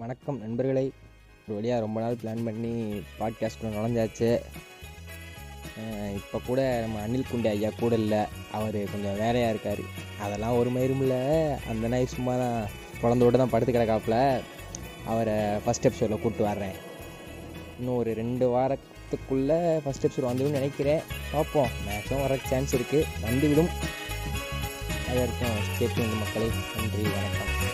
வணக்கம் நண்பர்களை. ஒரு வழியாக ரொம்ப நாள் பிளான் பண்ணி பாட்காஸ்ட்டில் நுழைஞ்சாச்சு. இப்போ கூட நம்ம அனில் குண்டி ஐயா கூட இல்லை. அவர் கொஞ்சம் வேலையாக இருக்கார். அதெல்லாம் ஒரு மயிரும் இல்லை. அந்த நாய் சும்மா தான் குழந்தையோட தான் படுத்து கிடக்காப்புல. அவரை ஃபஸ்ட் எபிசோடில் கூப்பிட்டு வர்றேன். இன்னும் ஒரு ரெண்டு வாரத்துக்குள்ளே ஃபஸ்ட் எபிசோட் வந்துடும் நினைக்கிறேன். பார்ப்போம். மேக்ஸிமம் வர சான்ஸ் இருக்குது வந்துவிடும். அது வரைக்கும் ஸ்டேட் மக்களே. நன்றி வணக்கம்.